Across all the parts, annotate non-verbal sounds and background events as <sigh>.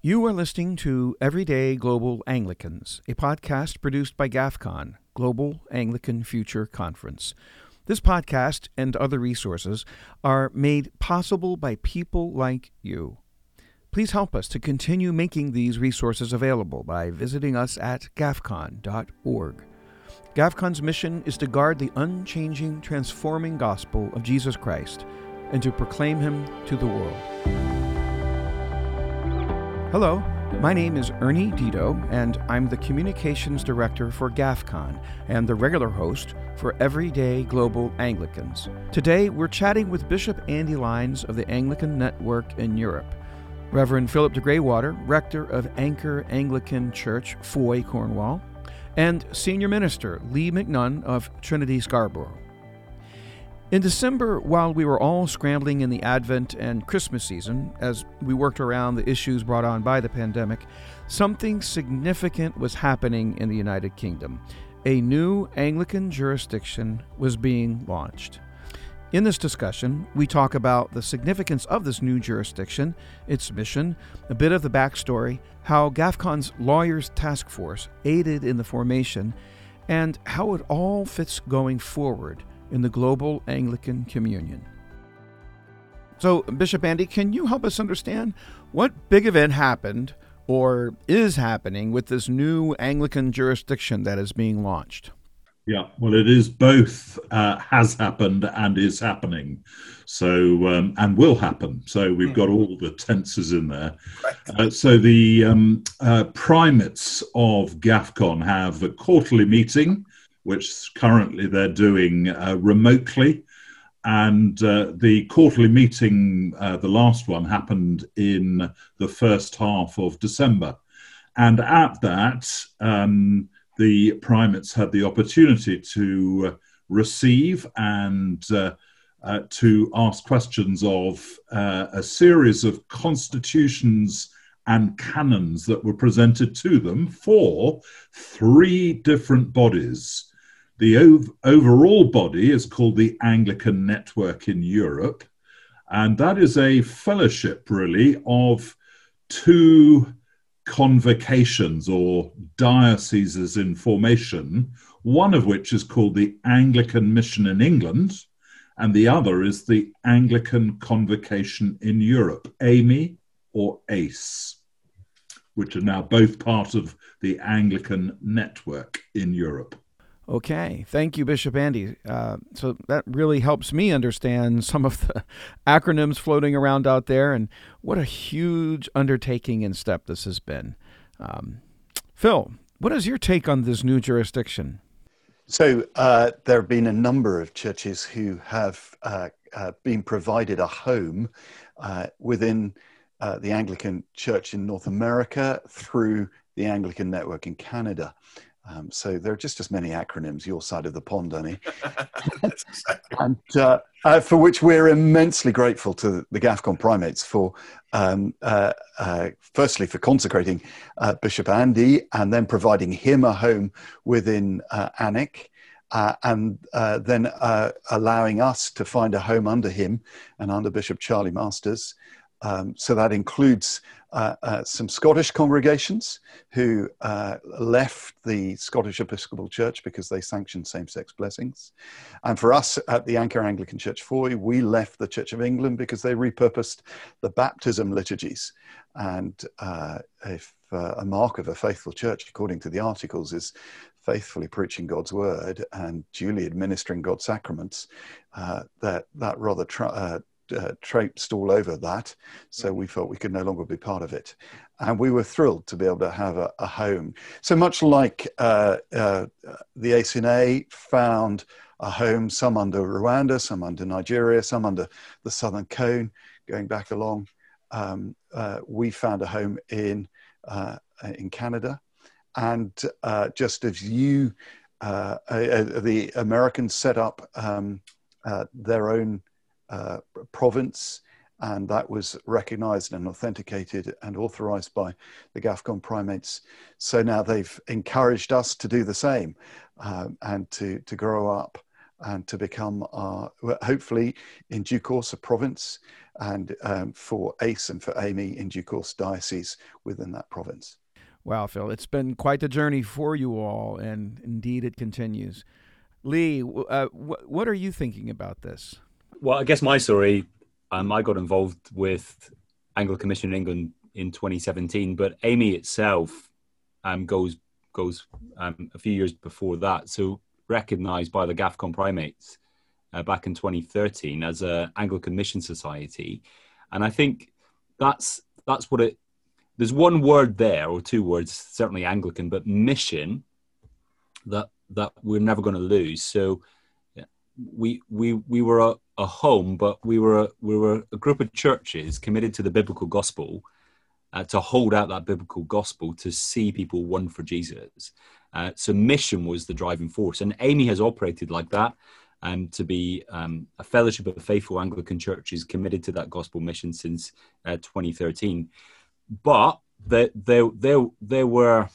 You are listening to Everyday Global Anglicans, a podcast produced by GAFCON, Global Anglican Future Conference. This podcast and other resources are made possible by people like you. Please help us to continue making these resources available by visiting us at gafcon.org. GAFCON's mission is to guard the unchanging, transforming gospel of Jesus Christ and to proclaim him to the world. Hello, my name is Ernie Dito, and I'm the Communications Director for GAFCON and the regular host for Everyday Global Anglicans. Today, we're chatting with Bishop Andy Lines of the Anglican Network in Europe, Reverend Philip de Grey-Warter, Rector of Anchor Anglican Church, Fowey, Cornwall, and Senior Minister Lee McMunn of Trinity Scarborough. In December, while we were all scrambling in the Advent and Christmas season as we worked around the issues brought on by the pandemic, something significant was happening in the United Kingdom. A new Anglican jurisdiction was being launched. In this discussion, we talk about the significance of this new jurisdiction, its mission, a bit of the backstory, how GAFCON's Lawyers Task Force aided in the formation, and how it all fits going forward in the global Anglican Communion. So, Bishop Andy, can you help us understand what big event happened or is happening with this new Anglican jurisdiction that is being launched? Yeah, well, it is both uh, has happened and is happening, so um, and will happen. So we've got all the tenses in there. Uh, so the um, uh, primates of GAFCON have a quarterly meeting which currently they're doing uh, remotely. And uh, the quarterly meeting, uh, the last one, happened in the first half of December. And at that, um, the primates had the opportunity to receive and uh, uh, to ask questions of uh, a series of constitutions and canons that were presented to them for three different bodies the ov- overall body is called the Anglican Network in Europe, and that is a fellowship, really, of two convocations or dioceses in formation, one of which is called the Anglican Mission in England, and the other is the Anglican Convocation in Europe, AME or ACE, which are now both part of the Anglican network in Europe. Okay, thank you, Bishop Andy. Uh, so that really helps me understand <laughs> some of the acronyms floating around out there and what a huge undertaking and step this has been. Um, Phil, what is your take on this new jurisdiction? So uh, there have been a number of churches who have uh, uh been provided a home uh, within uh, the Anglican Church in North America through the Anglican Network in Canada. Um, so there are just as many acronyms your side of the pond, Danny, <laughs> and uh, uh, for which we're immensely grateful to the GAFCON primates for, um, uh, uh firstly, for consecrating uh, Bishop Andy and then providing him a home within uh, ANIC. and then allowing us to find a home under him and under Bishop Charlie Masters. Um, so that includes uh, uh, some Scottish congregations who uh, left the Scottish Episcopal Church because they sanctioned same sex blessings. And for us at the Anchor Anglican Church Fowey, we left the Church of England because they repurposed the baptism liturgies. And uh, if uh, a mark of a faithful church, according to the articles, is faithfully preaching God's word and duly administering God's sacraments, that that rather uh, traipsed all over that. So we felt we could no longer be part of it. And we were thrilled to be able to have a, a home. So much like uh, uh, the ACNA found a home, some under Rwanda, some under Nigeria, some under the Southern Cone, going back along. Um, uh, we found a home in, uh, in Canada. And uh, just as you, the Americans set up um, their own uh, province, and that was recognized and authenticated and authorized by the GAFCON primates. So now they've encouraged us to do the same um, and to, to grow up and to become, our, hopefully, in due course, a province, and um, for ACE and for AME in due course, diocese within that province. Wow, Phil, it's been quite the journey for you all, and indeed it continues. Lee, uh, wh- what are you thinking about this? Well, I guess my story, um, I got involved with Anglican Mission in England in 2017, but AMiE itself um, goes goes um, a few years before that. So recognised by the GAFCON primates uh, back in 2013 as a Anglican Mission Society, and I think that's that's what it. There's one word there, or two words, certainly Anglican, but mission that that we're never going to lose. So we we we were a, a home, but we were a, we were a group of churches committed to the biblical gospel, uh, to hold out that biblical gospel, to see people won for Jesus. Uh, so mission was the driving force, and AMiE has operated like that. Um, to be um, a fellowship of faithful Anglican churches committed to that gospel mission since uh, 2013. But there, there, there, there were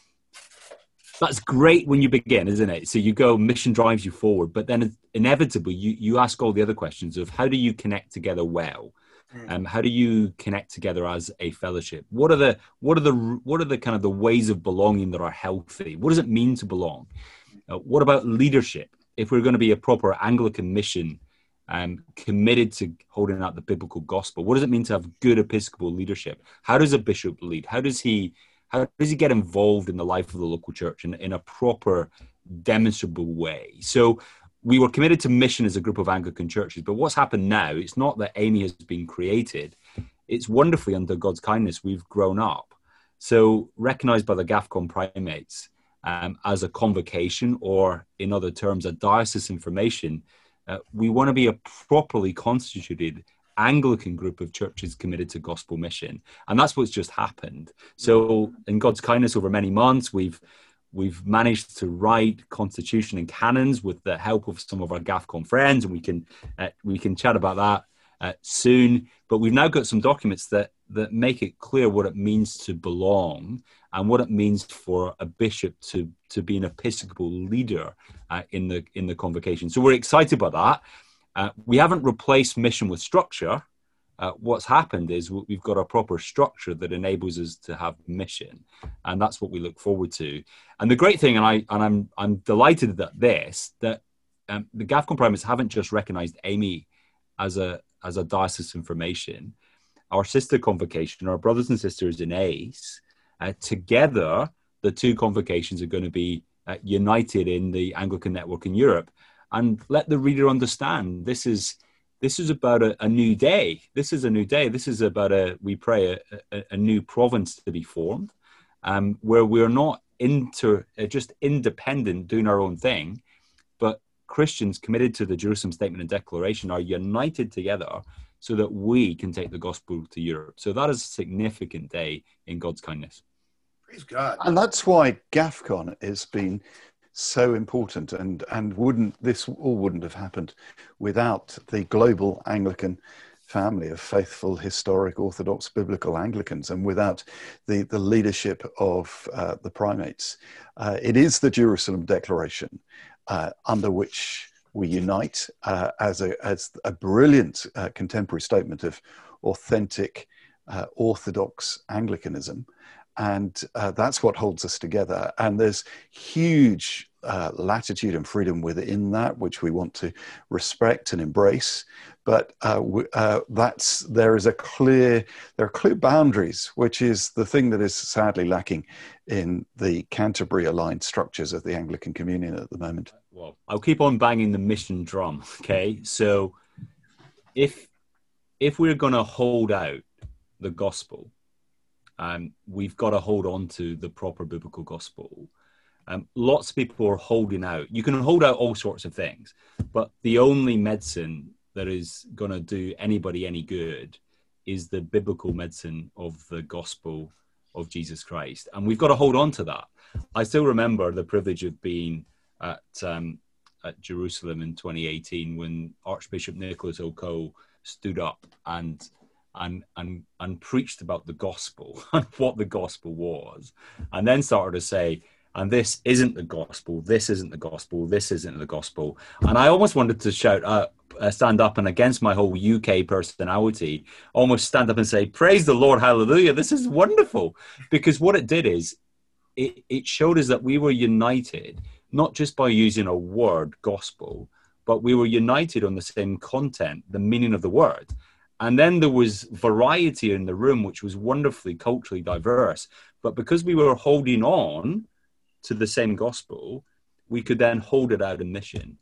that's great when you begin, isn't it? So you go, mission drives you forward, but then inevitably you, you ask all the other questions of how do you connect together well? Hmm. Um, how do you connect together as a fellowship? What are the what are the what are the kind of the ways of belonging that are healthy? What does it mean to belong? Uh, what about leadership? If we're going to be a proper Anglican mission, um, committed to holding out the biblical gospel, what does it mean to have good Episcopal leadership? How does a bishop lead? How does he how does he get involved in the life of the local church in, in a proper, demonstrable way? So we were committed to mission as a group of Anglican churches, but what's happened now, it's not that AMiE has been created. It's wonderfully under God's kindness, we've grown up. So recognized by the GAFCON primates um, as a convocation, or in other terms, a diocesan formation, uh, we want to be a properly constituted Anglican group of churches committed to gospel mission, and that's what's just happened. So, in God's kindness, over many months, we've we've managed to write constitution and canons with the help of some of our GAFCON friends, and we can uh, we can chat about that uh, soon. But we've now got some documents that that make it clear what it means to belong and what it means for a bishop to to be an episcopal leader uh, in the in the convocation. So we're excited about that. Uh, we haven't replaced mission with structure. Uh, what's happened is we've got a proper structure that enables us to have mission, and that's what we look forward to. And the great thing, and I and I'm I'm delighted that this that um, the GAFCON primates haven't just recognised AMiE as a as a diocese information. Our sister convocation, our brothers and sisters in ACE, uh, together, the two convocations are going to be uh, united in the Anglican network in Europe and let the reader understand this is this is about a, a, new day. This is a new day. This is about a we pray a, a, a new province to be formed, um, where we're not inter uh, just independent doing our own thing, but Christians committed to the Jerusalem Statement and Declaration are united together so that we can take the gospel to Europe. So that is a significant day in God's kindness. Praise God. And that's why GAFCON has been so important and and wouldn't this all wouldn't have happened without the global Anglican family of faithful historic orthodox biblical anglicans and without the, the leadership of uh, the primates. Uh, it is the jerusalem declaration uh, under which we unite uh, as, a, as a brilliant uh, contemporary statement of authentic uh, orthodox anglicanism and uh, that's what holds us together. And there's huge uh, latitude and freedom within that, which we want to respect and embrace. But uh, w- uh, that's there is a clear there are clear boundaries, which is the thing that is sadly lacking in the Canterbury aligned structures of the Anglican Communion at the moment. Well, I'll keep on banging the mission drum. Okay, so if if we're going to hold out the gospel um, we've got to hold on to the proper biblical gospel. Um, lots of people are holding out. You can hold out all sorts of things, but the only medicine that is going to do anybody any good is the biblical medicine of the gospel of Jesus Christ. And we've got to hold on to that. I still remember the privilege of being at, um, at Jerusalem in 2018 when Archbishop Nicholas Okoh stood up and and and and preached about the gospel <laughs> and what the gospel was, and then started to say, and this isn't the gospel, this isn't the gospel, this isn't the gospel. And I almost wanted to shout, uh, uh, stand up and against my whole UK personality, almost stand up and say, Praise the Lord, hallelujah, this is wonderful. Because what it did is it, it showed us that we were united, not just by using a word, gospel, but we were united on the same content, the meaning of the word. And then there was variety in the room, which was wonderfully culturally diverse. But because we were holding on to the same gospel, we could then hold it out in mission.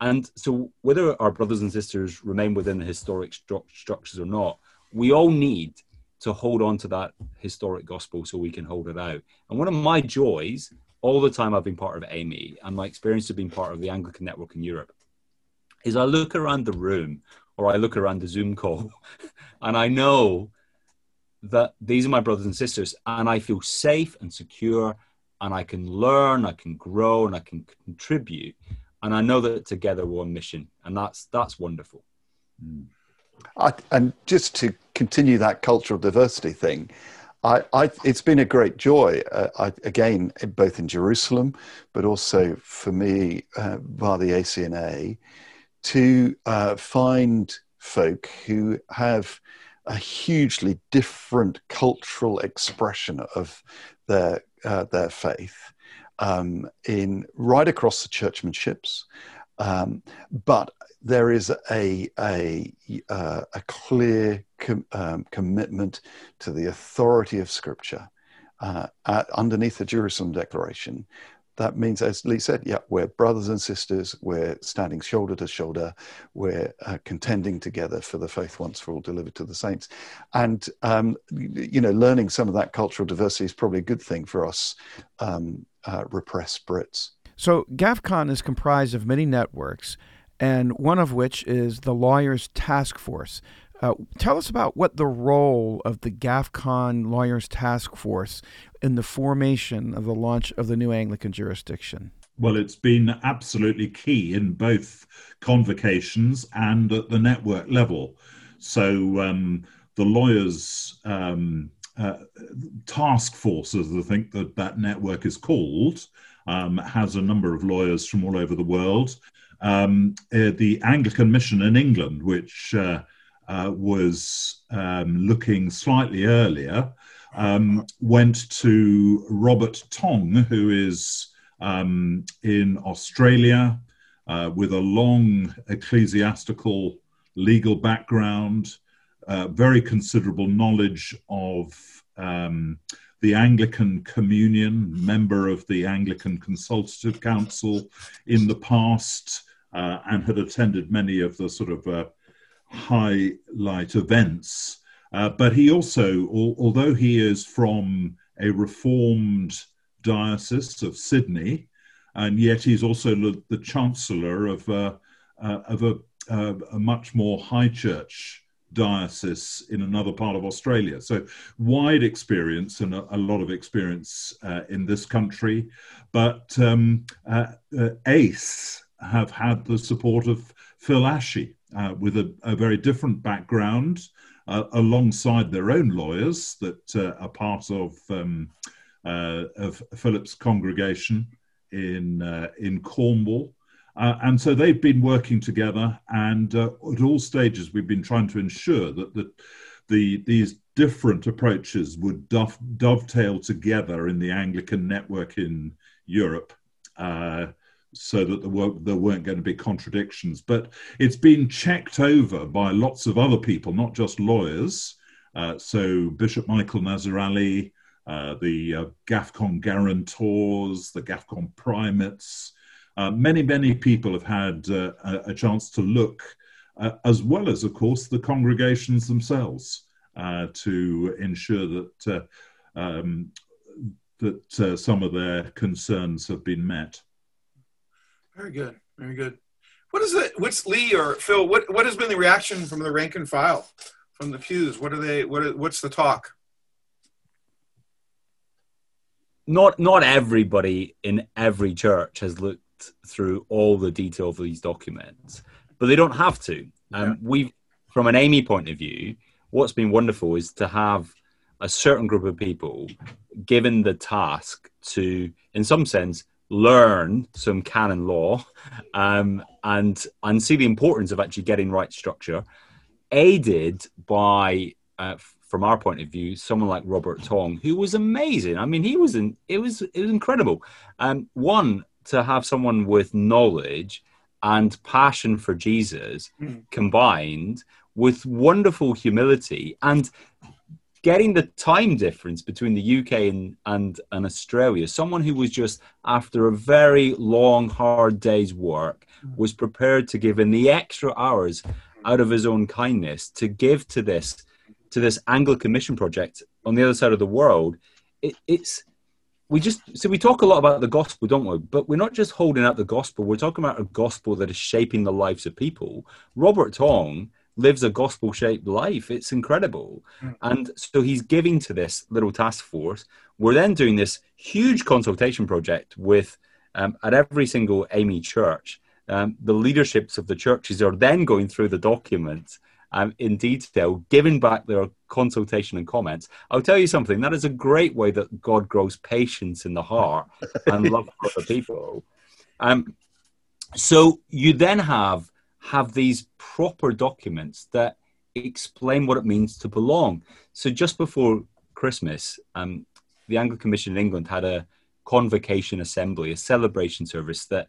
And so, whether our brothers and sisters remain within the historic stru- structures or not, we all need to hold on to that historic gospel so we can hold it out. And one of my joys, all the time I've been part of AMiE and my experience of being part of the Anglican network in Europe, is I look around the room or I look around the Zoom call <laughs> and I know that these are my brothers and sisters and I feel safe and secure and I can learn, I can grow, and I can contribute. And I know that together we're on mission, and that's that's wonderful. Mm. I, and just to continue that cultural diversity thing, I, I, it's been a great joy, uh, I, again, both in Jerusalem, but also for me uh, via the ACNA, to uh, find folk who have a hugely different cultural expression of their uh, their faith um, in right across the churchmanships, um, but there is a a uh, a clear com- um, commitment to the authority of Scripture uh, at, underneath the Jerusalem Declaration, that means, as Lee said, yeah, we're brothers and sisters. We're standing shoulder to shoulder. We're uh, contending together for the faith once for all delivered to the saints. And, um, you know, learning some of that cultural diversity is probably a good thing for us um, uh, repressed Brits. So, GAFCON is comprised of many networks, and one of which is the Lawyers Task Force. Uh, tell us about what the role of the GAFCON Lawyers Task Force in the formation of the launch of the new Anglican jurisdiction. Well, it's been absolutely key in both convocations and at the network level. So um, the lawyers um, uh, task force, as I think that that network is called, um, has a number of lawyers from all over the world. Um, uh, the Anglican Mission in England, which uh, was um, looking slightly earlier, um, went to Robert Tong, who is um, in Australia uh, with a long ecclesiastical legal background, uh, very considerable knowledge of um, the Anglican Communion, member of the Anglican Consultative Council in the past, uh, and had attended many of the sort of uh, highlight events. Uh, but he also, al- although he is from a reformed diocese of Sydney, and yet he's also the, the chancellor of, uh, uh, of a, a, much more high church diocese in another part of Australia. So wide experience and a, a lot of experience uh, in this country. But um, uh, uh, ACE have had the support of Phil Ashey, uh, with a, a, very different background, uh, alongside their own lawyers that uh, are part of um, uh, of Philip's congregation in uh, in Cornwall. Uh, and so they've been working together, and at all stages, we've been trying to ensure that the, the these different approaches would dovetail together in the Anglican network in Europe so that there weren't, there weren't going to be contradictions. But it's been checked over by lots of other people, not just lawyers. Uh, so Bishop Michael Nazir uh, the uh, GAFCON guarantors, the GAFCON primates, uh, many, many people have had uh, a, a, chance to look, uh, as well as, of course, the congregations themselves, to ensure that um, that some of their concerns have been met. Very good. Very good. What is it? What's Lee or Phil? What what has been the reaction from the rank and file, from the pews? What are they? What what's the talk? Not not everybody in every church has looked through all the detail of these documents, but they don't have to. Um, yeah. We, from an AMiE point of view, what's been wonderful is to have a certain group of people given the task to, in some sense, learn some canon law um, and and see the importance of actually getting right structure, aided by, uh, from our point of view, someone like Robert Tong, who was amazing. I mean, he was in, it was it was incredible. Um, one to have someone with knowledge and passion for Jesus mm. combined with wonderful humility and getting the time difference between the UK and, and, and Australia, someone who was just after a very long, hard day's work, mm. was prepared to give in the extra hours out of his own kindness to give to this to this Anglican mission project on the other side of the world. It, it's we just so we talk a lot about the gospel, don't we? But we're not just holding out the gospel. We're talking about a gospel that is shaping the lives of people. Robert Tong lives a gospel shaped life. It's incredible. Mm. And so he's giving to this little task force. We're then doing this huge consultation project with um, at every single AMiE church. Um, the leaderships of the churches are then going through the documents um, in detail, giving back their consultation and comments. I'll tell you something, that is a great way that God grows patience in the heart and love for other people. <laughs> Um, so you then have have these proper documents that explain what it means to belong. So just before Christmas, um, the Anglican Mission in England had a convocation assembly, a celebration service that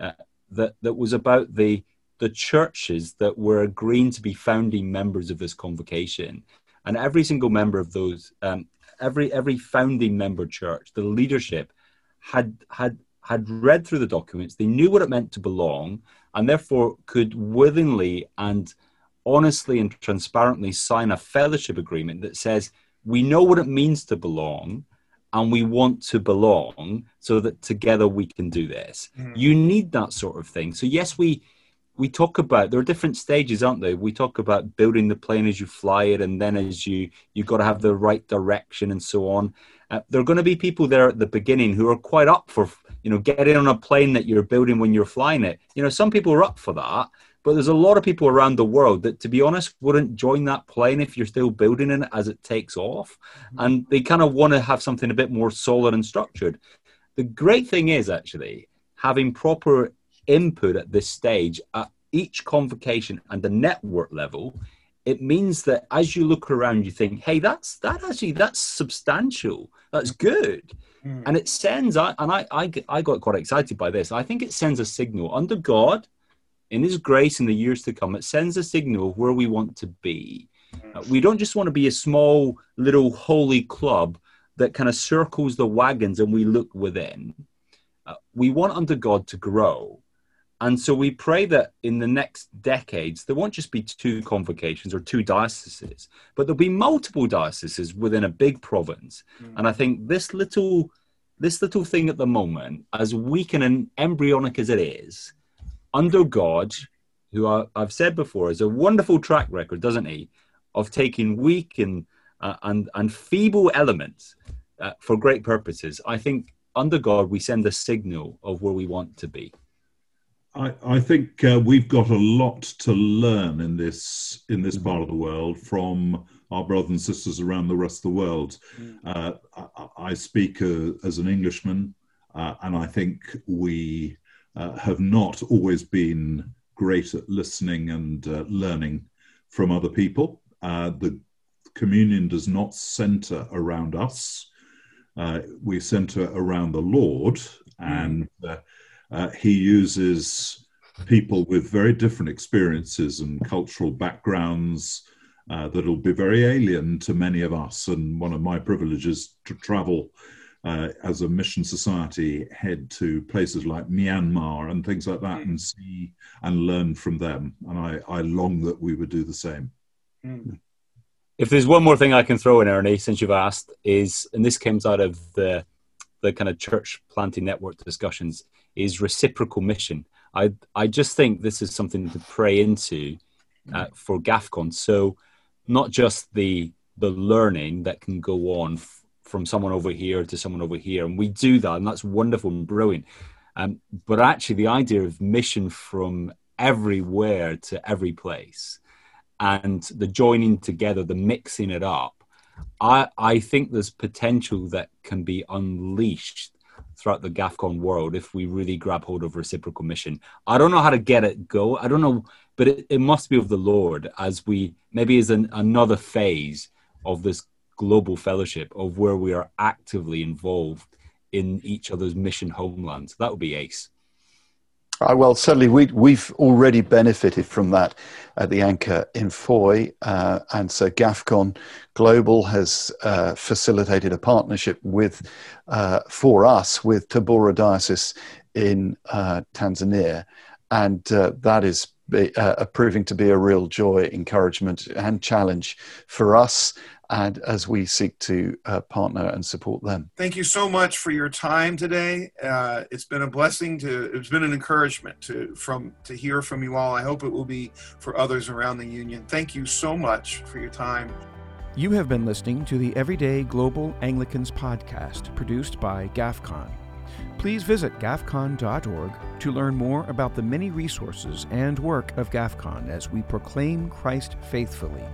uh, that that was about the the churches that were agreeing to be founding members of this convocation, and every single member of those, um, every every founding member church, the leadership had had had read through the documents. They knew what it meant to belong, and therefore could willingly and honestly and transparently sign a fellowship agreement that says we know what it means to belong and we want to belong so that together we can do this. Mm. You need that sort of thing. So yes, we we talk about there are different stages aren't there we talk about building the plane as you fly it and then as you you've got to have the right direction and so on uh, there are going to be people there at the beginning who are quite up for you know getting on a plane that you're building when you're flying it you know some people are up for that but there's a lot of people around the world that to be honest wouldn't join that plane if you're still building it as it takes off mm-hmm. and they kind of want to have something a bit more solid and structured the great thing is actually having proper input at this stage at each convocation and the network level, it means that as you look around, you think, hey, that's that actually that's substantial. That's good. Mm. And it sends, and I, I, I got quite excited by this. I think it sends a signal under God, in His grace in the years to come. It sends a signal of where we want to be. Uh, we don't just want to be a small little holy club that kind of circles the wagons and we look within. Uh, we want under God to grow and so we pray that in the next decades, there won't just be two convocations or two dioceses, but there'll be multiple dioceses within a big province. Mm. And I think this little, this little thing at the moment, as weak and embryonic as it is, under God, who I, have said before is a wonderful track record, doesn't he, of taking weak and uh, and and feeble elements uh, for great purposes. I think under God, we send a signal of where we want to be. I, I think uh, we've got a lot to learn in this in this part of the world from our brothers and sisters around the rest of the world. Mm. Uh, I, I, speak uh, as an Englishman, uh, and I think we uh, have not always been great at listening and uh, learning from other people. the communion does not center around us; we center around the Lord, mm. and uh, he uses people with very different experiences and cultural backgrounds uh, that'll be very alien to many of us. And one of my privileges to travel uh, as a mission society head to places like Myanmar and things like that and see and learn from them. And I, I long that we would do the same. Hmm. If there's one more thing I can throw in, Ernie, since you've asked, is, and this comes out of the the kind of church planting network discussions, is reciprocal mission. I I just think this is something to pray into uh, for GAFCON. So not just the the learning that can go on f- from someone over here to someone over here, and we do that, and that's wonderful and brilliant. Um, but actually, the idea of mission from everywhere to every place, and the joining together, the mixing it up, I I think there's potential that can be unleashed throughout the GAFCON world if we really grab hold of reciprocal mission. I don't know how to get it go. I don't know, but it, it must be of the Lord as we maybe is an, another phase of this global fellowship of where we are actively involved in each other's mission homelands. That would be ace. Uh, well, certainly we, we've already benefited from that at the anchor in Fowey. Uh, and so GAFCON Global has uh, facilitated a partnership with, uh, for us, with Tabora Diocese in uh, Tanzania. And uh, that is be, proving to be a real joy, encouragement, and challenge for us and as we seek to uh, partner and support them. Thank you so much for your time today. Uh, it's been a blessing to. It's been an encouragement to from to hear from you all. I hope it will be for others around the union. Thank you so much for your time. You have been listening to the Everyday Global Anglicans podcast, produced by GAFCON. Please visit gafcon.org to learn more about the many resources and work of GAFCON as we proclaim Christ faithfully.